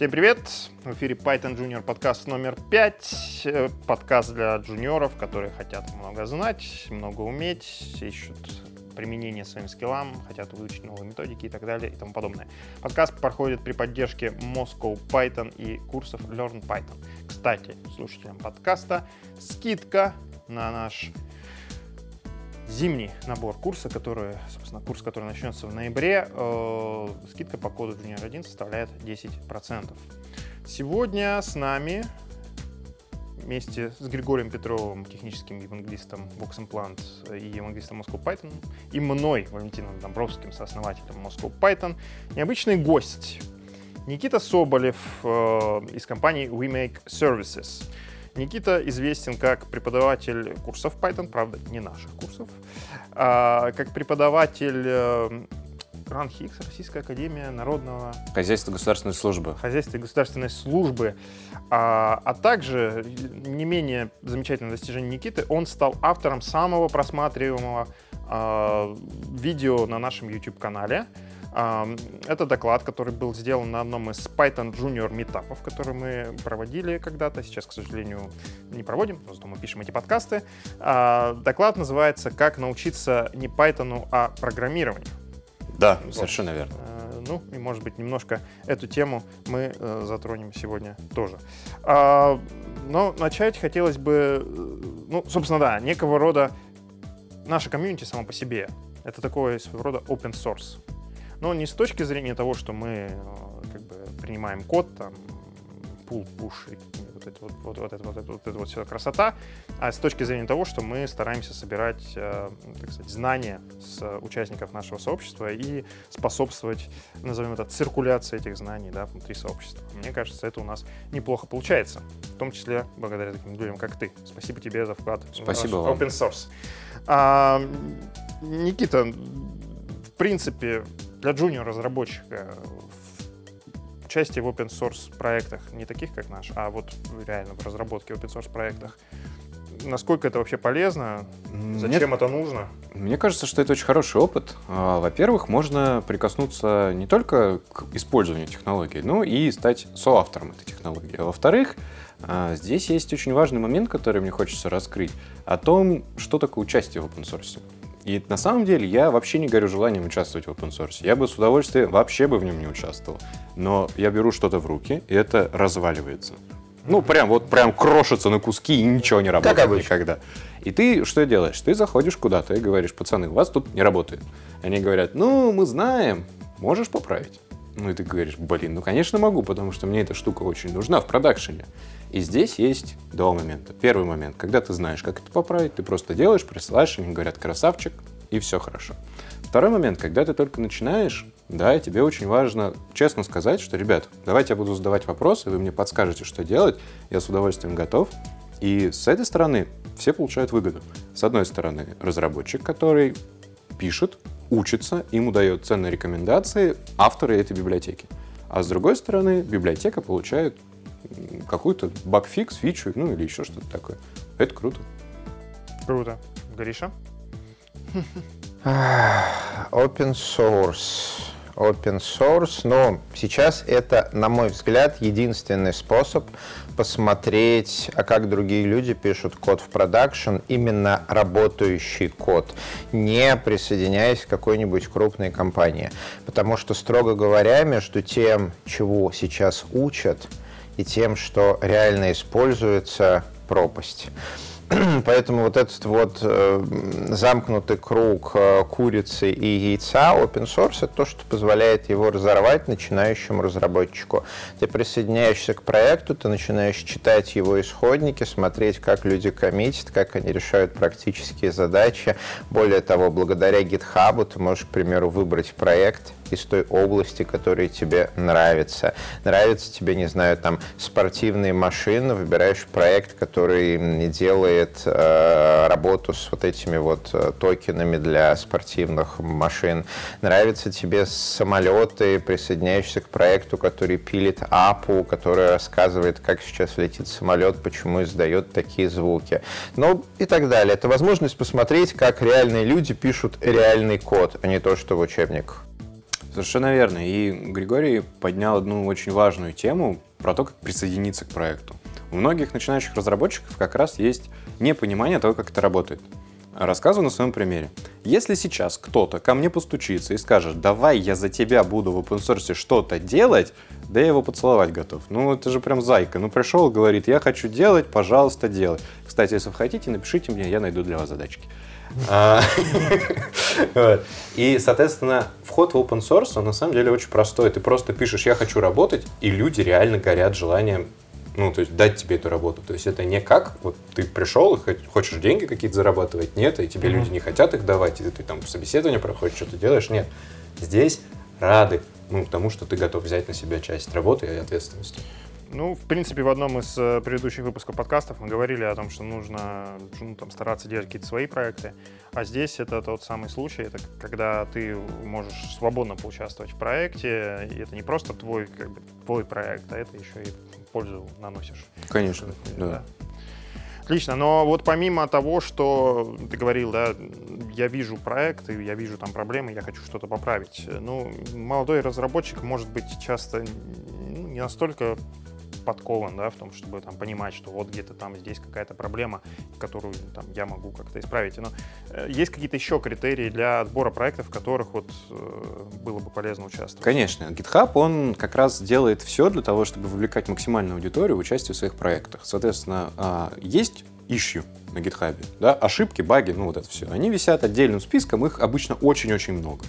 Всем привет! В эфире Python Junior подкаст номер 5. Э, подкаст для джуниоров, которые хотят много знать, много уметь, ищут применение своим скиллам, хотят выучить новые методики и так далее и тому подобное. Подкаст проходит при поддержке Moscow Python и курсов Learn Python. Кстати, слушателям подкаста скидка на наш зимний набор курса, который, собственно, курс, который начнется в ноябре, э, скидка по коду Junior 1 составляет 10%. Сегодня с нами вместе с Григорием Петровым, техническим евангелистом Vox Implant и евангелистом Moscow Python, и мной, Валентином Домбровским, сооснователем Moscow Python, необычный гость Никита Соболев э, из компании We Make Services – Никита известен как преподаватель курсов Python, правда, не наших курсов, а как преподаватель э, РАНХИКС, Российская Академия Народного... Хозяйства государственной службы. Хозяйства государственной службы. А, а также, не менее замечательное достижение Никиты, он стал автором самого просматриваемого а, видео на нашем YouTube-канале. Это доклад, который был сделан на одном из Python Junior метапов, которые мы проводили когда-то. Сейчас, к сожалению, не проводим, но зато мы пишем эти подкасты. А, доклад называется «Как научиться не Python, а программированию». Да, вот. совершенно верно. А, ну, и, может быть, немножко эту тему мы э, затронем сегодня тоже. А, но начать хотелось бы, э, ну, собственно, да, некого рода наша комьюнити само по себе. Это такой своего рода open source. Но не с точки зрения того, что мы э, как бы принимаем код, там, pull, push, вот, это вот, вот, вот, это, вот, это, вот это вот вся красота, а с точки зрения того, что мы стараемся собирать, э, так сказать, знания с участников нашего сообщества и способствовать, назовем это, циркуляции этих знаний да, внутри сообщества. Мне кажется, это у нас неплохо получается, в том числе благодаря таким людям, как ты. Спасибо тебе за вклад Спасибо в вам. open source. А, Никита, в принципе, для джуниор-разработчика участие в open source проектах, не таких, как наш, а вот реально в разработке open source проектах, насколько это вообще полезно, зачем Нет, это нужно? Мне кажется, что это очень хороший опыт. А, во-первых, можно прикоснуться не только к использованию технологии, но и стать соавтором этой технологии. А во-вторых, а, здесь есть очень важный момент, который мне хочется раскрыть, о том, что такое участие в open source. И на самом деле я вообще не горю желанием участвовать в open source. Я бы с удовольствием вообще бы в нем не участвовал. Но я беру что-то в руки, и это разваливается. Ну, прям вот прям крошится на куски и ничего не работает как никогда. И ты что делаешь? Ты заходишь куда-то и говоришь, пацаны, у вас тут не работает. Они говорят, ну, мы знаем, можешь поправить. Ну и ты говоришь, блин, ну конечно могу, потому что мне эта штука очень нужна в продакшене. И здесь есть два момента. Первый момент, когда ты знаешь, как это поправить, ты просто делаешь, присылаешь, они говорят, красавчик, и все хорошо. Второй момент, когда ты только начинаешь, да, тебе очень важно честно сказать, что, ребят, давайте я буду задавать вопросы, вы мне подскажете, что делать, я с удовольствием готов. И с этой стороны все получают выгоду. С одной стороны, разработчик, который пишет, учится, ему дает ценные рекомендации авторы этой библиотеки. А с другой стороны, библиотека получает какой-то багфикс, фичу, ну или еще что-то такое. Это круто. Круто. Гриша? Open source. Open source, но сейчас это, на мой взгляд, единственный способ посмотреть, а как другие люди пишут код в продакшн, именно работающий код, не присоединяясь к какой-нибудь крупной компании. Потому что, строго говоря, между тем, чего сейчас учат, и тем, что реально используется пропасть. Поэтому вот этот вот э, замкнутый круг э, курицы и яйца open source это то, что позволяет его разорвать начинающему разработчику. Ты присоединяешься к проекту, ты начинаешь читать его исходники, смотреть, как люди коммитят, как они решают практические задачи. Более того, благодаря GitHub ты можешь, к примеру, выбрать проект, из той области, которая тебе нравится. Нравится тебе, не знаю, там спортивные машины, выбираешь проект, который делает э, работу с вот этими вот э, токенами для спортивных машин. Нравится тебе самолеты, присоединяешься к проекту, который пилит апу, который рассказывает, как сейчас летит самолет, почему издает такие звуки. Ну и так далее. Это возможность посмотреть, как реальные люди пишут реальный код, а не то, что в учебниках. Совершенно верно. И Григорий поднял одну очень важную тему про то, как присоединиться к проекту. У многих начинающих разработчиков как раз есть непонимание того, как это работает. Рассказываю на своем примере. Если сейчас кто-то ко мне постучится и скажет, давай я за тебя буду в open source что-то делать, да я его поцеловать готов. Ну, это же прям зайка. Ну, пришел, говорит, я хочу делать, пожалуйста, делай. Кстати, если вы хотите, напишите мне, я найду для вас задачки. А, и, соответственно, вход в open source, он на самом деле очень простой. Ты просто пишешь «я хочу работать», и люди реально горят желанием ну, то есть дать тебе эту работу. То есть это не как, вот ты пришел и хочешь деньги какие-то зарабатывать, нет, и тебе mm-hmm. люди не хотят их давать, и ты там собеседование проходишь, что-то делаешь, нет. Здесь рады, ну, тому, что ты готов взять на себя часть работы и ответственности. Ну, в принципе, в одном из э, предыдущих выпусков подкастов мы говорили о том, что нужно ну, там, стараться делать какие-то свои проекты. А здесь это тот самый случай, это когда ты можешь свободно поучаствовать в проекте, и это не просто твой, как бы, твой проект, а это еще и пользу наносишь. Конечно, да. да. Отлично, но вот помимо того, что ты говорил, да, я вижу проект, я вижу там проблемы, я хочу что-то поправить. Ну, молодой разработчик может быть часто ну, не настолько подкован, да, в том, чтобы там понимать, что вот где-то там здесь какая-то проблема, которую там я могу как-то исправить. Но э, есть какие-то еще критерии для отбора проектов, в которых вот э, было бы полезно участвовать? Конечно. GitHub, он как раз делает все для того, чтобы вовлекать максимальную аудиторию в участие в своих проектах. Соответственно, э, есть issue на GitHub, да, ошибки, баги, ну вот это все. Они висят отдельным списком, их обычно очень-очень много.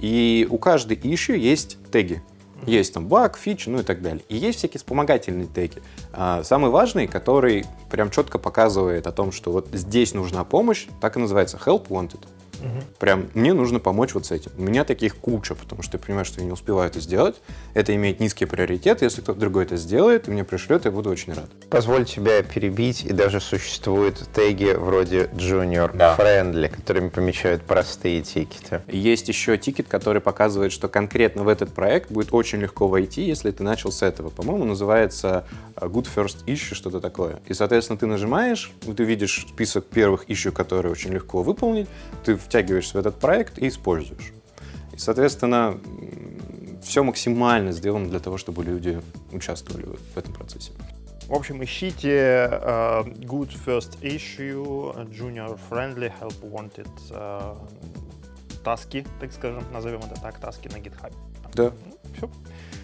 И у каждой issue есть теги. Есть там баг, фич, ну и так далее. И есть всякие вспомогательные теги. А, самый важный, который прям четко показывает о том, что вот здесь нужна помощь, так и называется help wanted. Угу. Прям мне нужно помочь вот с этим. У меня таких куча, потому что я понимаю, что я не успеваю это сделать. Это имеет низкий приоритет. Если кто-то другой это сделает и мне пришлет, я буду очень рад. Позволь тебя перебить, и даже существуют теги вроде Junior да. Friendly, которыми помечают простые тикеты. Есть еще тикет, который показывает, что конкретно в этот проект будет очень легко войти, если ты начал с этого. По-моему, называется э, Good First Issue, что-то такое. И, соответственно, ты нажимаешь, ты видишь список первых issue, которые очень легко выполнить, ты в втягиваешься в этот проект и используешь. И, соответственно, все максимально сделано для того, чтобы люди участвовали в этом процессе. В общем, ищите uh, Good First Issue, Junior Friendly, Help Wanted uh, таски, так скажем, назовем это так, таски на GitHub. Да. Все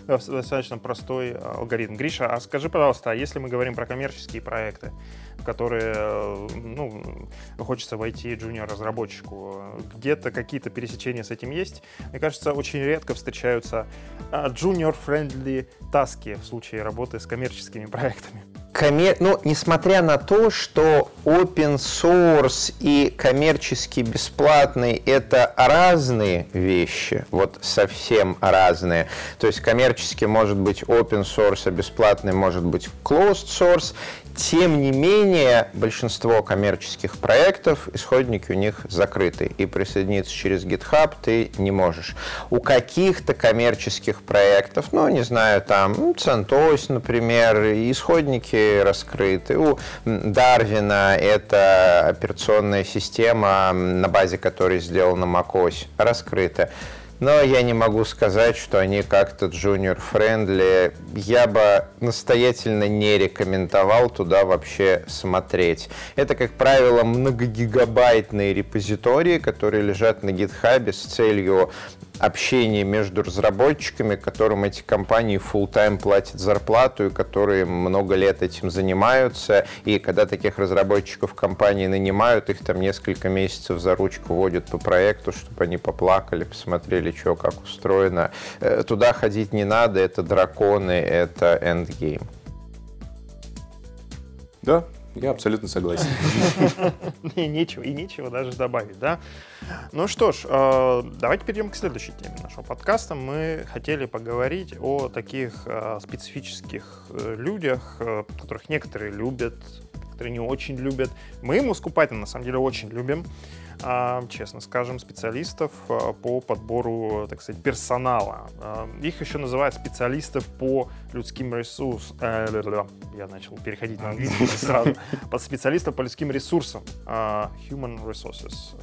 достаточно простой алгоритм. Гриша, а скажи, пожалуйста, а если мы говорим про коммерческие проекты, в которые ну, хочется войти джуниор-разработчику, где-то какие-то пересечения с этим есть? Мне кажется, очень редко встречаются junior-friendly таски в случае работы с коммерческими проектами коммер... ну, несмотря на то, что open source и коммерчески бесплатный — это разные вещи, вот совсем разные. То есть коммерчески может быть open source, а бесплатный может быть closed source. Тем не менее, большинство коммерческих проектов, исходники у них закрыты, и присоединиться через GitHub ты не можешь. У каких-то коммерческих проектов, ну, не знаю, там, ну, CentOS, например, исходники раскрыты. У Дарвина это операционная система, на базе которой сделана macOS, раскрыта. Но я не могу сказать, что они как-то junior-friendly. Я бы настоятельно не рекомендовал туда вообще смотреть. Это, как правило, многогигабайтные репозитории, которые лежат на GitHub с целью общение между разработчиками, которым эти компании full-time платят зарплату и которые много лет этим занимаются. И когда таких разработчиков компании нанимают, их там несколько месяцев за ручку водят по проекту, чтобы они поплакали, посмотрели, что, как устроено. Э, туда ходить не надо, это драконы, это эндгейм. Да, я абсолютно согласен. И нечего, и нечего даже добавить, да? Ну что ж, э, давайте перейдем к следующей теме нашего подкаста. Мы хотели поговорить о таких э, специфических э, людях, которых некоторые любят, некоторые не очень любят. Мы Москву Python на самом деле очень любим. А, честно скажем, специалистов а, по подбору, так сказать, персонала. А, их еще называют специалистов по людским ресурсам. Э, я начал переходить на английский сразу. Под специалистов по людским ресурсам. Human resources.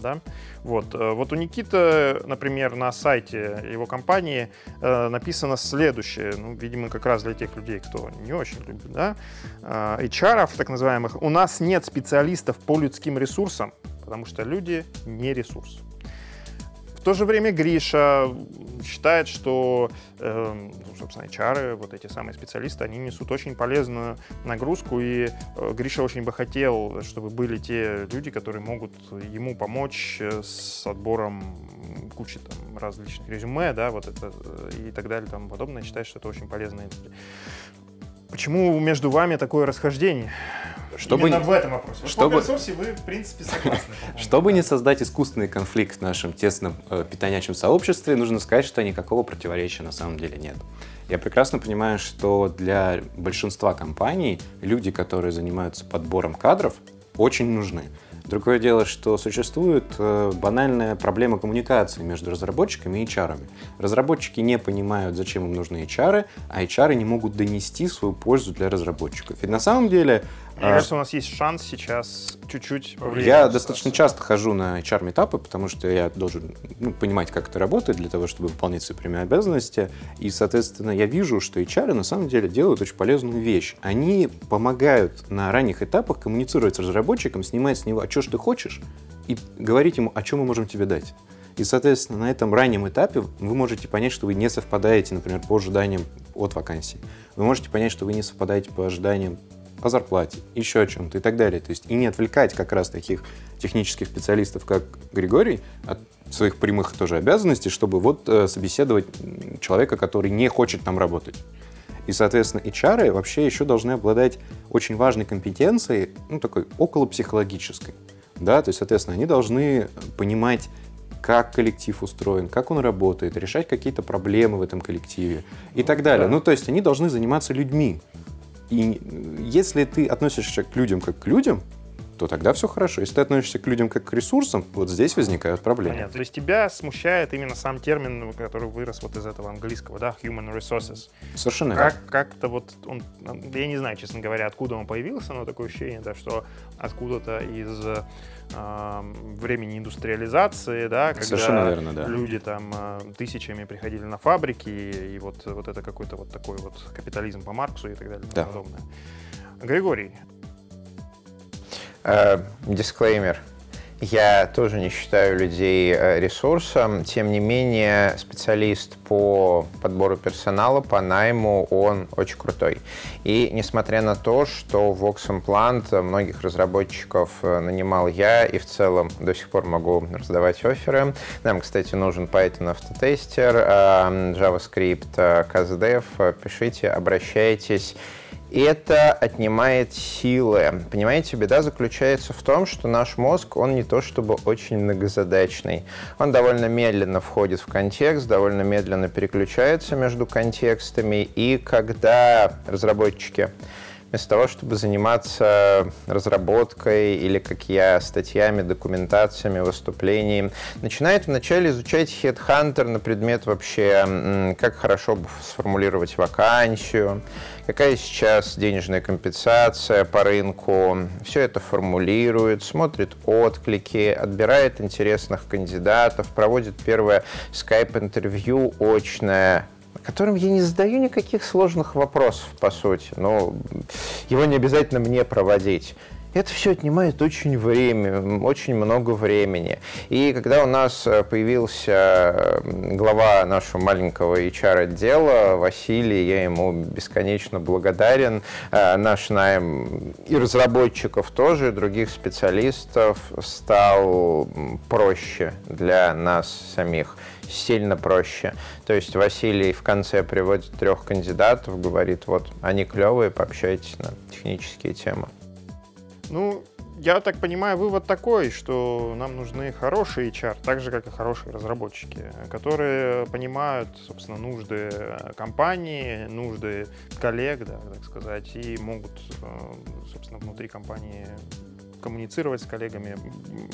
Да? Вот. Э, вот у Никиты, например, на сайте его компании э, написано следующее. Ну, видимо, как раз для тех людей, кто не очень любит, да? HR, так называемых. У нас нет специалистов по людским ресурсам, потому что люди не ресурс. В то же время Гриша считает, что, э, собственно, HR, вот эти самые специалисты, они несут очень полезную нагрузку, и э, Гриша очень бы хотел, чтобы были те люди, которые могут ему помочь э, с отбором кучи там различных резюме, да, вот это э, и так далее, там подобное. Считает, что это очень полезные люди. Почему между вами такое расхождение? Чтобы, Именно в этом вопросе. Чтобы, в open вы, в принципе, согласны. Чтобы не создать искусственный конфликт в нашем тесном э, питонячем сообществе, нужно сказать, что никакого противоречия на самом деле нет. Я прекрасно понимаю, что для большинства компаний люди, которые занимаются подбором кадров, очень нужны. Другое дело, что существует э, банальная проблема коммуникации между разработчиками и HR. Разработчики не понимают, зачем им нужны HR, а HR не могут донести свою пользу для разработчиков. Ведь на самом деле мне а, кажется, у нас есть шанс сейчас чуть-чуть повлиять. Я достаточно часто хожу на HR-метапы, потому что я должен ну, понимать, как это работает для того, чтобы выполнять свои прямые обязанности. И, соответственно, я вижу, что HR на самом деле делают очень полезную вещь. Они помогают на ранних этапах коммуницировать с разработчиком, снимать с него, а что ж ты хочешь, и говорить ему, о чем мы можем тебе дать. И, соответственно, на этом раннем этапе вы можете понять, что вы не совпадаете, например, по ожиданиям от вакансии. Вы можете понять, что вы не совпадаете по ожиданиям о зарплате, еще о чем-то и так далее. То есть и не отвлекать как раз таких технических специалистов, как Григорий, от своих прямых тоже обязанностей, чтобы вот э, собеседовать человека, который не хочет там работать. И, соответственно, HR вообще еще должны обладать очень важной компетенцией, ну, такой около психологической. Да, то есть, соответственно, они должны понимать, как коллектив устроен, как он работает, решать какие-то проблемы в этом коллективе и так далее. Ну, то есть они должны заниматься людьми. И если ты относишься к людям как к людям, то тогда все хорошо. Если ты относишься к людям как к ресурсам, вот здесь возникают проблемы. Понятно. То есть тебя смущает именно сам термин, который вырос вот из этого английского, да, human resources. Совершенно как, верно. Как-то вот он, я не знаю, честно говоря, откуда он появился, но такое ощущение, да, что откуда-то из времени индустриализации, да, когда верно, да. люди там а, тысячами приходили на фабрики, и, вот, вот это какой-то вот такой вот капитализм по Марксу и так далее и да. подобное. Григорий. Дисклеймер. Uh, я тоже не считаю людей э, ресурсом. Тем не менее, специалист по подбору персонала, по найму, он очень крутой. И несмотря на то, что в Oxenplant многих разработчиков э, нанимал я, и в целом до сих пор могу раздавать оферы. Нам, кстати, нужен Python автотестер, э, JavaScript, CastDev. Пишите, обращайтесь это отнимает силы. Понимаете, беда заключается в том, что наш мозг, он не то чтобы очень многозадачный. Он довольно медленно входит в контекст, довольно медленно переключается между контекстами, и когда разработчики вместо того, чтобы заниматься разработкой или, как я, статьями, документациями, выступлениями, начинает вначале изучать HeadHunter на предмет вообще, как хорошо сформулировать вакансию, какая сейчас денежная компенсация по рынку, все это формулирует, смотрит отклики, отбирает интересных кандидатов, проводит первое скайп-интервью очное, которым я не задаю никаких сложных вопросов, по сути. Но его не обязательно мне проводить. Это все отнимает очень время, очень много времени. И когда у нас э, появился глава нашего маленького HR-отдела, Василий, я ему бесконечно благодарен. Э, наш найм и разработчиков тоже, и других специалистов стал проще для нас самих сильно проще. То есть Василий в конце приводит трех кандидатов, говорит, вот они клевые, пообщайтесь на технические темы. Ну, я так понимаю, вывод такой, что нам нужны хорошие HR, так же, как и хорошие разработчики, которые понимают, собственно, нужды компании, нужды коллег, да, так сказать, и могут, э, собственно, внутри компании коммуницировать с коллегами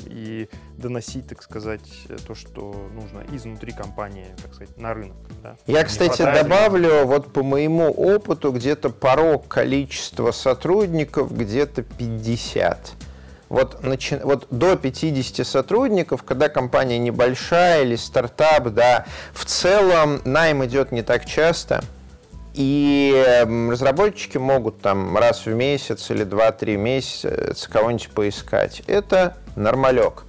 и доносить, так сказать, то, что нужно изнутри компании, так сказать, на рынок. Да? Я, кстати, добавлю, вот по моему опыту, где-то порог количества сотрудников где-то 50 вот, начи... вот до 50 сотрудников, когда компания небольшая или стартап, да, в целом найм идет не так часто. И разработчики могут там раз в месяц или два-три месяца кого-нибудь поискать. Это нормалек.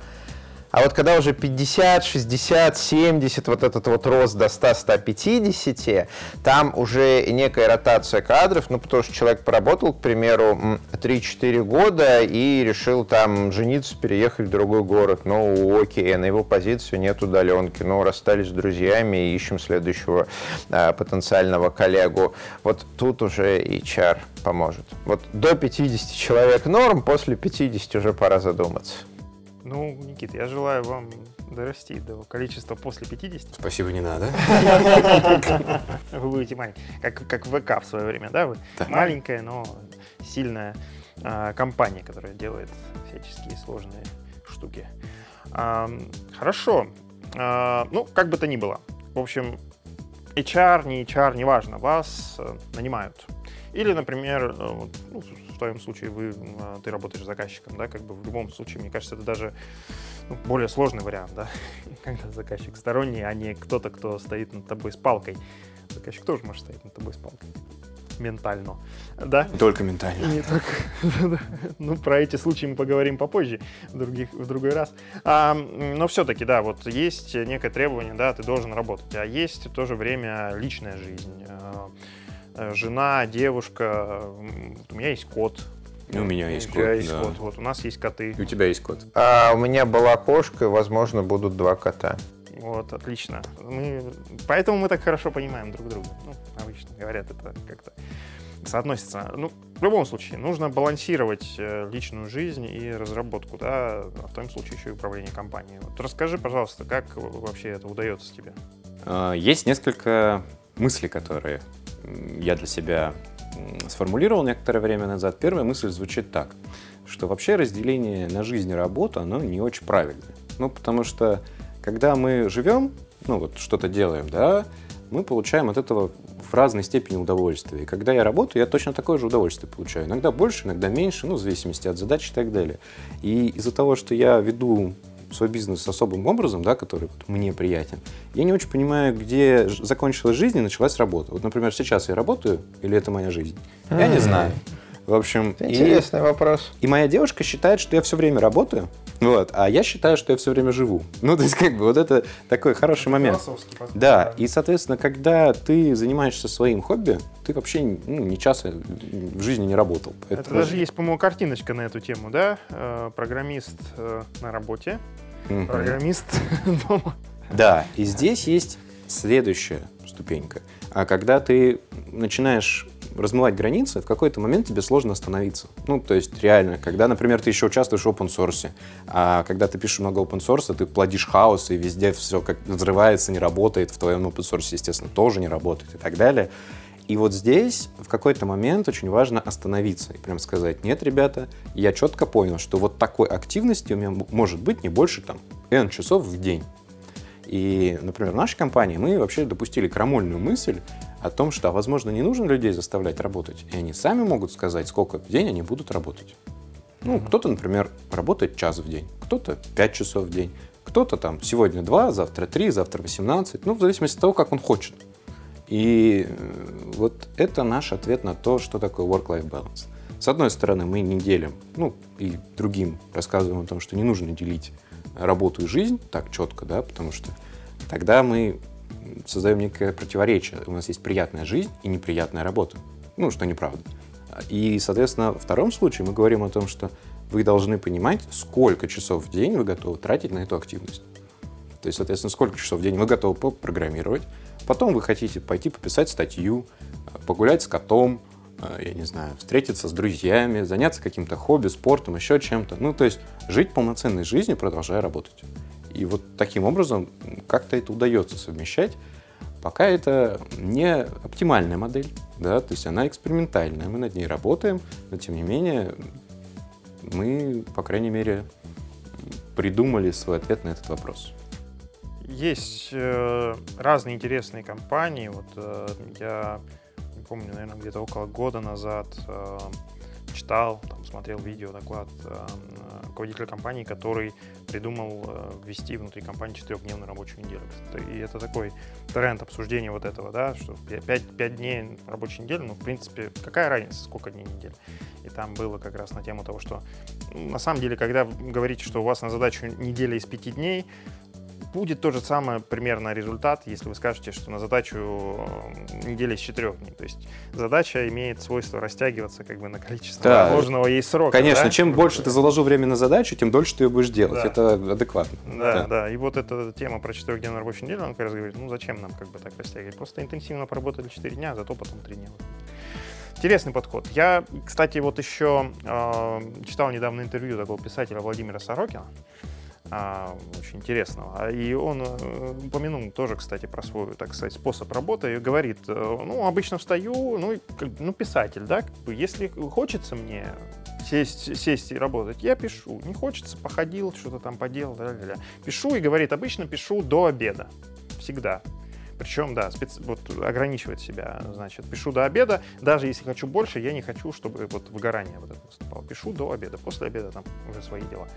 А вот когда уже 50, 60, 70, вот этот вот рост до 100, 150, там уже некая ротация кадров, ну, потому что человек поработал, к примеру, 3-4 года и решил там жениться, переехать в другой город. Ну, окей, на его позицию нет удаленки. Ну, расстались с друзьями и ищем следующего а, потенциального коллегу. Вот тут уже HR поможет. Вот до 50 человек норм, после 50 уже пора задуматься. Ну, Никита, я желаю вам дорасти до количества после 50. Спасибо, не надо. Вы будете маленькие. Как, как ВК в свое время, да? Вы маленькая, но сильная а, компания, которая делает всяческие сложные штуки. А, хорошо. А, ну, как бы то ни было. В общем, HR, не HR, неважно, вас э, нанимают. Или, например, э, ну, твоем случае вы, а, ты работаешь заказчиком, да, как бы в любом случае, мне кажется, это даже ну, более сложный вариант, да, когда заказчик сторонний, а не кто-то, кто стоит над тобой с палкой. Заказчик тоже может стоять над тобой с палкой ментально, да? Только ментально. Не только. ну, про эти случаи мы поговорим попозже, в, других, в другой раз. А, но все-таки, да, вот есть некое требование, да, ты должен работать, а есть в то же время личная жизнь. Э, жена, девушка, у меня есть кот. у меня есть у кот. есть да. кот. Вот у нас есть коты. И у тебя есть кот. А у меня была кошка, и, возможно, будут два кота. Вот, отлично. Мы... Поэтому мы так хорошо понимаем друг друга. Ну, обычно говорят, это как-то соотносится. Ну, в любом случае, нужно балансировать э, личную жизнь и разработку, да, а в том случае еще и управление компанией. Вот расскажи, пожалуйста, как вообще это удается тебе? А, есть несколько мыслей, которые я для себя сформулировал некоторое время назад. Первая мысль звучит так, что вообще разделение на жизнь и работу, оно не очень правильное. Ну, потому что когда мы живем, ну вот что-то делаем, да, мы получаем от этого в разной степени удовольствия. И когда я работаю, я точно такое же удовольствие получаю. Иногда больше, иногда меньше, ну, в зависимости от задач и так далее. И из-за того, что я веду свой бизнес особым образом, да, который вот мне приятен, я не очень понимаю, где закончилась жизнь и началась работа. Вот, например, сейчас я работаю, или это моя жизнь? Я не знаю. В общем, интересный и, вопрос. И моя девушка считает, что я все время работаю, вот, а я считаю, что я все время живу. Ну, то есть, как бы, вот это такой хороший это момент. Да, и, соответственно, когда ты занимаешься своим хобби, ты вообще ну, ни часа в жизни не работал. Это, это даже есть, по-моему, картиночка на эту тему, да? Э, программист э, на работе, угу. программист дома. Да, и здесь есть следующая ступенька. А когда ты начинаешь размывать границы, в какой-то момент тебе сложно остановиться. Ну, то есть реально, когда, например, ты еще участвуешь в open source, а когда ты пишешь много open source, ты плодишь хаос, и везде все как взрывается, не работает, в твоем open source, естественно, тоже не работает и так далее. И вот здесь в какой-то момент очень важно остановиться и прям сказать, нет, ребята, я четко понял, что вот такой активности у меня может быть не больше там N часов в день. И, например, в нашей компании мы вообще допустили крамольную мысль о том, что, возможно, не нужно людей заставлять работать, и они сами могут сказать, сколько в день они будут работать. Ну, кто-то, например, работает час в день, кто-то 5 часов в день, кто-то там сегодня 2, завтра 3, завтра 18, ну, в зависимости от того, как он хочет. И э, вот это наш ответ на то, что такое work-life balance. С одной стороны, мы не делим, ну, и другим рассказываем о том, что не нужно делить работу и жизнь так четко, да, потому что тогда мы создаем некое противоречие. У нас есть приятная жизнь и неприятная работа. Ну, что неправда. И, соответственно, во втором случае мы говорим о том, что вы должны понимать, сколько часов в день вы готовы тратить на эту активность. То есть, соответственно, сколько часов в день вы готовы программировать. Потом вы хотите пойти пописать статью, погулять с котом, я не знаю, встретиться с друзьями, заняться каким-то хобби, спортом, еще чем-то. Ну, то есть жить полноценной жизнью, продолжая работать. И вот таким образом как-то это удается совмещать. Пока это не оптимальная модель, да, то есть она экспериментальная, мы над ней работаем, но тем не менее мы, по крайней мере, придумали свой ответ на этот вопрос. Есть э, разные интересные компании. Вот э, я помню, наверное, где-то около года назад э, читал, там, смотрел видео, доклад э, руководителя компании, который придумал э, ввести внутри компании четырехдневную рабочую неделю. И это такой тренд обсуждения вот этого, да, что 5, 5 дней рабочей недели, ну, в принципе, какая разница, сколько дней недели. И там было как раз на тему того, что ну, на самом деле, когда говорите, что у вас на задачу неделя из пяти дней, будет то же самое примерно результат, если вы скажете, что на задачу э, недели из четырех дней. То есть задача имеет свойство растягиваться как бы на количество да. возможного ей срока. Конечно, да? чем больше ты заложил время на задачу, тем дольше ты ее будешь делать. Да. Это адекватно. Да, да, да. И вот эта тема про четырехдневную рабочую неделю, он как раз говорит, ну зачем нам как бы так растягивать? Просто интенсивно поработали 4 дня, зато потом 3 дня. Интересный подход. Я, кстати, вот еще э, читал недавно интервью такого писателя Владимира Сорокина а, очень интересного. И он э, упомянул тоже, кстати, про свой, так сказать, способ работы. И говорит, э, ну, обычно встаю, ну, ну писатель, да, как если хочется мне сесть, сесть и работать, я пишу. Не хочется, походил, что-то там поделал, да, да, да. Пишу и говорит, обычно пишу до обеда. Всегда. Причем, да, специ... вот ограничивать себя, значит, пишу до обеда, даже если хочу больше, я не хочу, чтобы вот выгорание вот это наступало. Пишу до обеда, после обеда там уже свои дела.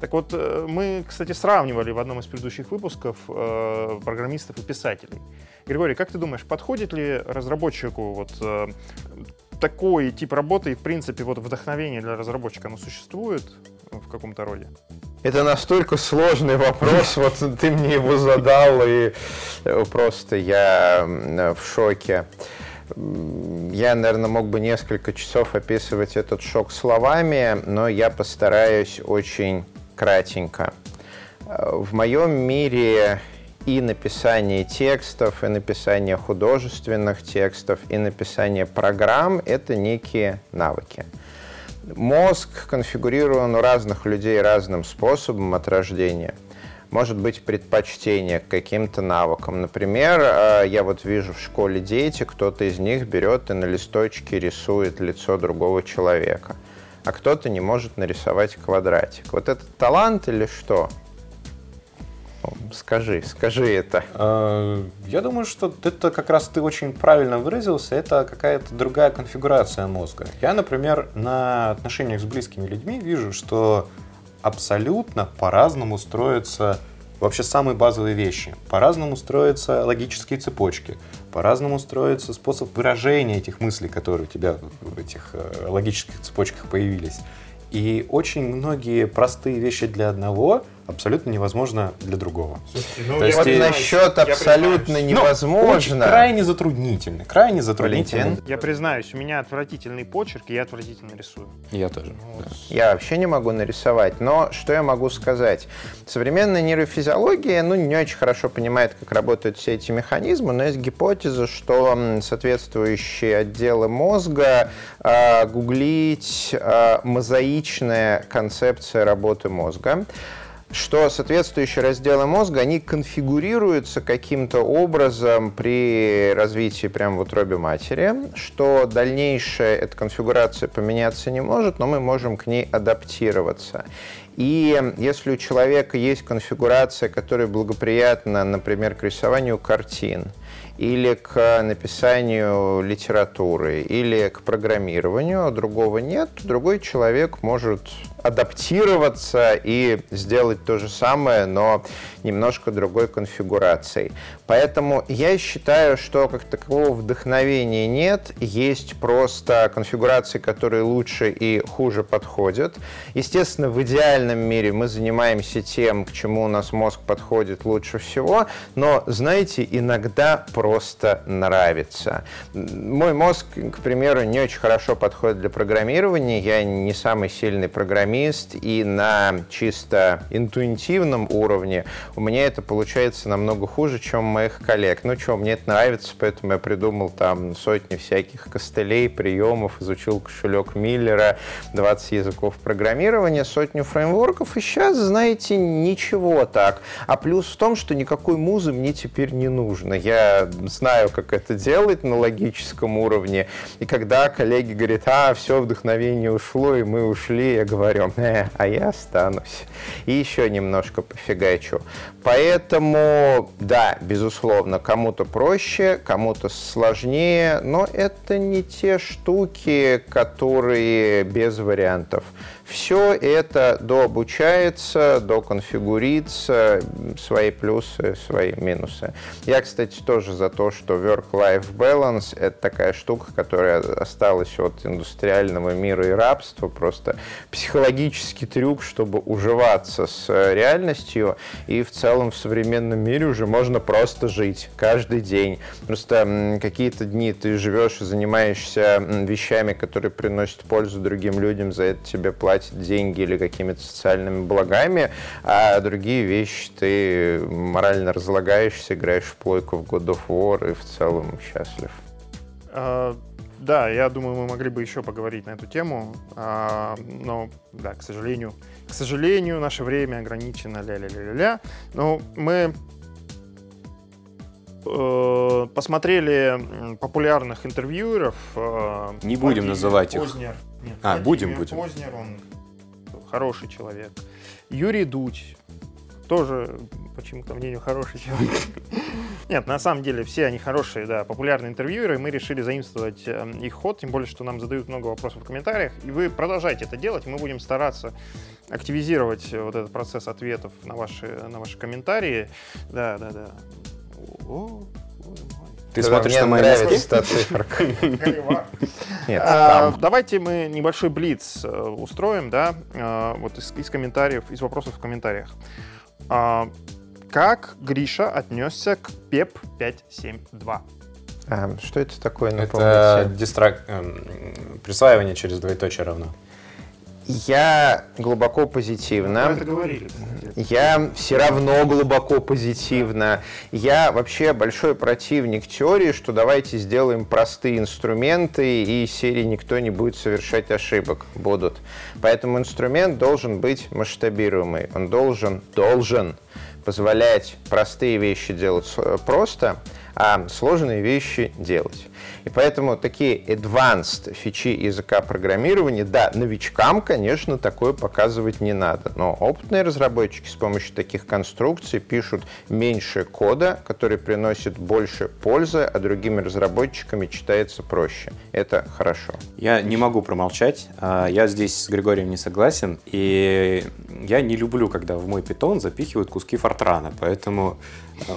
Так вот, э, мы, кстати, сравнивали в одном из предыдущих выпусков э, программистов и писателей. Григорий, как ты думаешь, подходит ли разработчику вот э, такой тип работы и, в принципе, вот вдохновение для разработчика, оно существует в каком-то роде? Это настолько сложный вопрос, вот ты мне его задал, и э, просто я в шоке. Я, наверное, мог бы несколько часов описывать этот шок словами, но я постараюсь очень кратенько. Э, в моем мире и написание текстов, и написание художественных текстов, и написание программ — это некие навыки. Мозг конфигурирован у разных людей разным способом от рождения. Может быть предпочтение к каким-то навыкам. Например, э, я вот вижу в школе дети, кто-то из них берет и на листочке рисует лицо другого человека, а кто-то не может нарисовать квадратик. Вот это талант или что? Скажи, скажи это. А, я думаю, что это как раз ты очень правильно выразился. Это какая-то другая конфигурация мозга. Я, например, на отношениях с близкими людьми вижу, что абсолютно по-разному строятся вообще самые базовые вещи. По-разному строятся логические цепочки, по-разному строится способ выражения этих мыслей, которые у тебя в этих э, логических цепочках появились. И очень многие простые вещи для одного – абсолютно невозможно для другого. Слушайте, ну, То есть, вот насчет абсолютно невозможно. Ну, крайне затруднительно. Крайне затруднительно. Валентин? Я признаюсь, у меня отвратительный почерк, и я отвратительно рисую. Я тоже. Ну, да. Я вообще не могу нарисовать, но что я могу сказать? Современная нейрофизиология, ну, не очень хорошо понимает, как работают все эти механизмы, но есть гипотеза, что соответствующие отделы мозга э, гуглить э, мозаичная концепция работы мозга что соответствующие разделы мозга, они конфигурируются каким-то образом при развитии прямо в утробе матери, что дальнейшая эта конфигурация поменяться не может, но мы можем к ней адаптироваться. И если у человека есть конфигурация, которая благоприятна, например, к рисованию картин, или к написанию литературы, или к программированию, а другого нет, другой человек может адаптироваться и сделать то же самое, но немножко другой конфигурацией. Поэтому я считаю, что как такового вдохновения нет, есть просто конфигурации, которые лучше и хуже подходят. Естественно, в идеальном мире мы занимаемся тем, к чему у нас мозг подходит лучше всего, но, знаете, иногда просто нравится. Мой мозг, к примеру, не очень хорошо подходит для программирования, я не самый сильный программист, программист, и на чисто интуитивном уровне у меня это получается намного хуже, чем у моих коллег. Ну что, мне это нравится, поэтому я придумал там сотни всяких костылей, приемов, изучил кошелек Миллера, 20 языков программирования, сотню фреймворков, и сейчас, знаете, ничего так. А плюс в том, что никакой музы мне теперь не нужно. Я знаю, как это делать на логическом уровне, и когда коллеги говорят, а, все, вдохновение ушло, и мы ушли, я говорю, умрем, э, а я останусь. И еще немножко пофигачу. Поэтому, да, безусловно, кому-то проще, кому-то сложнее, но это не те штуки, которые без вариантов. Все это дообучается, доконфигурится, свои плюсы, свои минусы. Я, кстати, тоже за то, что work-life balance — это такая штука, которая осталась от индустриального мира и рабства, просто психологический трюк, чтобы уживаться с реальностью, и в целом в современном мире уже можно просто жить каждый день. Просто какие-то дни ты живешь и занимаешься вещами, которые приносят пользу другим людям, за это тебе платят платит деньги или какими-то социальными благами, а другие вещи ты морально разлагаешься, играешь в плойку в God of War и в целом счастлив. А, да, я думаю, мы могли бы еще поговорить на эту тему, а, но, да, к сожалению, к сожалению, наше время ограничено, ля-ля-ля-ля-ля. Но мы э, посмотрели популярных интервьюеров. Э, Не будем называть их. Познер. Нет, а, будем, будем. Познер, он хороший человек. Юрий Дудь, тоже, почему-то мнению, хороший человек. Нет, на самом деле все они хорошие, да, популярные интервьюеры, и мы решили заимствовать э, их ход, тем более, что нам задают много вопросов в комментариях, и вы продолжайте это делать, мы будем стараться активизировать вот этот процесс ответов на ваши, на ваши комментарии. Да, да, да. О, ты смотришь на мои нравится та циферка. Нет, а, давайте мы небольшой блиц э, устроим, да, э, вот из, из комментариев, из вопросов в комментариях. А, как Гриша отнесся к PEP 572? А, что это такое, напомните? Это дистрак... Эм, присваивание через двоеточие равно. Я глубоко позитивно. это говорили. Я все равно глубоко позитивно. Я вообще большой противник теории, что давайте сделаем простые инструменты, и серии никто не будет совершать ошибок. Будут. Поэтому инструмент должен быть масштабируемый. Он должен, должен позволять простые вещи делать просто, а сложные вещи делать. И поэтому такие advanced фичи языка программирования, да, новичкам, конечно, такое показывать не надо. Но опытные разработчики с помощью таких конструкций пишут меньше кода, который приносит больше пользы, а другими разработчиками читается проще. Это хорошо. Я не могу промолчать. А, я здесь с Григорием не согласен. И я не люблю, когда в мой питон запихивают куски фортрана. Поэтому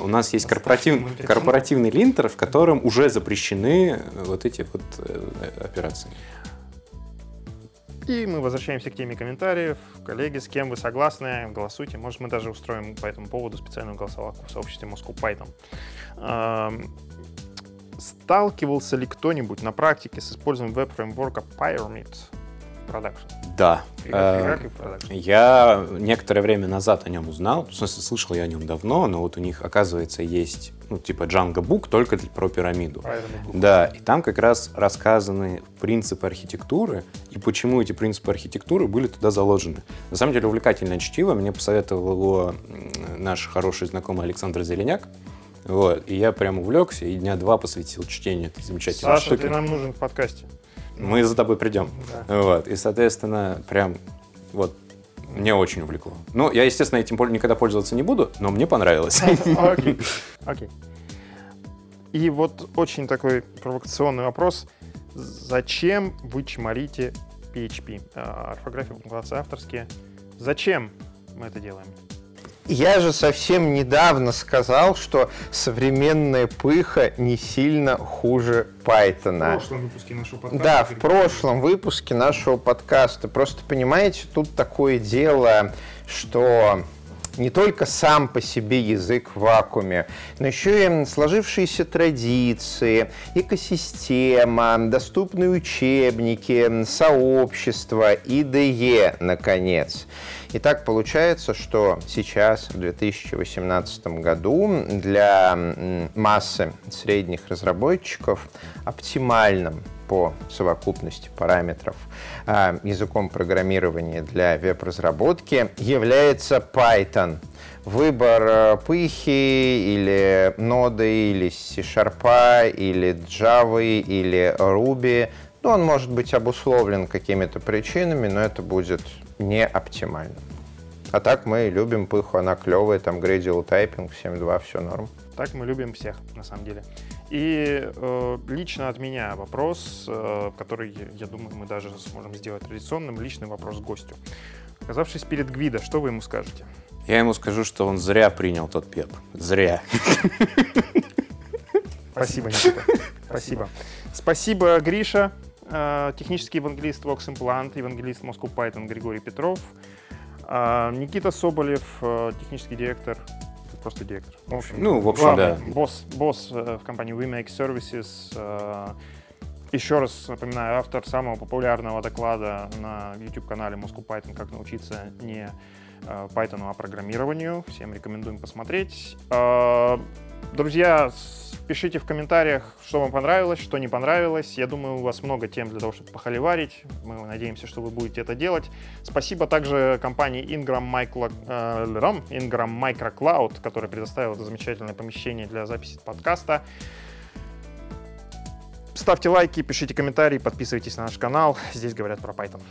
у нас есть корпоратив, корпоративный линтер, в котором уже запрещены вот эти вот э, операции. И мы возвращаемся к теме комментариев. Коллеги, с кем вы согласны, голосуйте. Может, мы даже устроим по этому поводу специальную голосовалку в сообществе Moscow Python. Сталкивался ли кто-нибудь на практике с использованием веб-фреймворка Pyramid? Production. Да. Э, я некоторое время назад о нем узнал. В смысле, слышал я о нем давно, но вот у них, оказывается, есть ну, типа Django Book только про пирамиду. Да, и там как раз рассказаны принципы архитектуры и почему эти принципы архитектуры были туда заложены. На самом деле увлекательное чтиво. Мне посоветовал его наш хороший знакомый Александр Зеленяк. Вот, и я прям увлекся и дня два посвятил чтению этой замечательной Саша, штуки. ты нам нужен в подкасте мы за тобой придем. Да. Вот. И, соответственно, прям вот мне очень увлекло. Ну, я, естественно, этим никогда пользоваться не буду, но мне понравилось. Окей. Окей. И вот очень такой провокационный вопрос. Зачем вы чморите PHP? А, орфография, пунктуация авторские. Зачем мы это делаем? Я же совсем недавно сказал, что современная пыха не сильно хуже Python. В прошлом выпуске нашего подкаста. Да, в прошлом выпуске нашего подкаста. Просто понимаете, тут такое дело, что не только сам по себе язык в вакууме, но еще и сложившиеся традиции, экосистема, доступные учебники, сообщество, IDE, наконец. И так получается, что сейчас, в 2018 году, для массы средних разработчиков оптимальным по совокупности параметров а, языком программирования для веб-разработки является Python. Выбор э, пыхи или ноды, или C-Sharp, или Java, или Ruby, ну, он может быть обусловлен какими-то причинами, но это будет не оптимально. А так мы любим пыху, она клевая, там gradient typing 7.2, все норм. Так мы любим всех, на самом деле. И э, лично от меня вопрос, э, который, я думаю, мы даже сможем сделать традиционным, личный вопрос гостю. Оказавшись перед Гвида, что вы ему скажете? Я ему скажу, что он зря принял тот пеп. Зря. Спасибо, Никита. Спасибо. Спасибо, Гриша, э, технический евангелист Vox Implant, евангелист Moscow Python Григорий Петров, э, Никита Соболев, э, технический директор, просто директор. В общем, ну, в общем, да. Босс, босс в компании WeMake Services. Еще раз напоминаю, автор самого популярного доклада на YouTube-канале Moscow Python «Как научиться не Python, а программированию». Всем рекомендуем посмотреть. Друзья, пишите в комментариях, что вам понравилось, что не понравилось. Я думаю, у вас много тем для того, чтобы похоливарить. Мы надеемся, что вы будете это делать. Спасибо также компании Ingram, Micro, э, Ingram Micro Cloud, которая предоставила это замечательное помещение для записи подкаста. Ставьте лайки, пишите комментарии, подписывайтесь на наш канал. Здесь говорят про Python.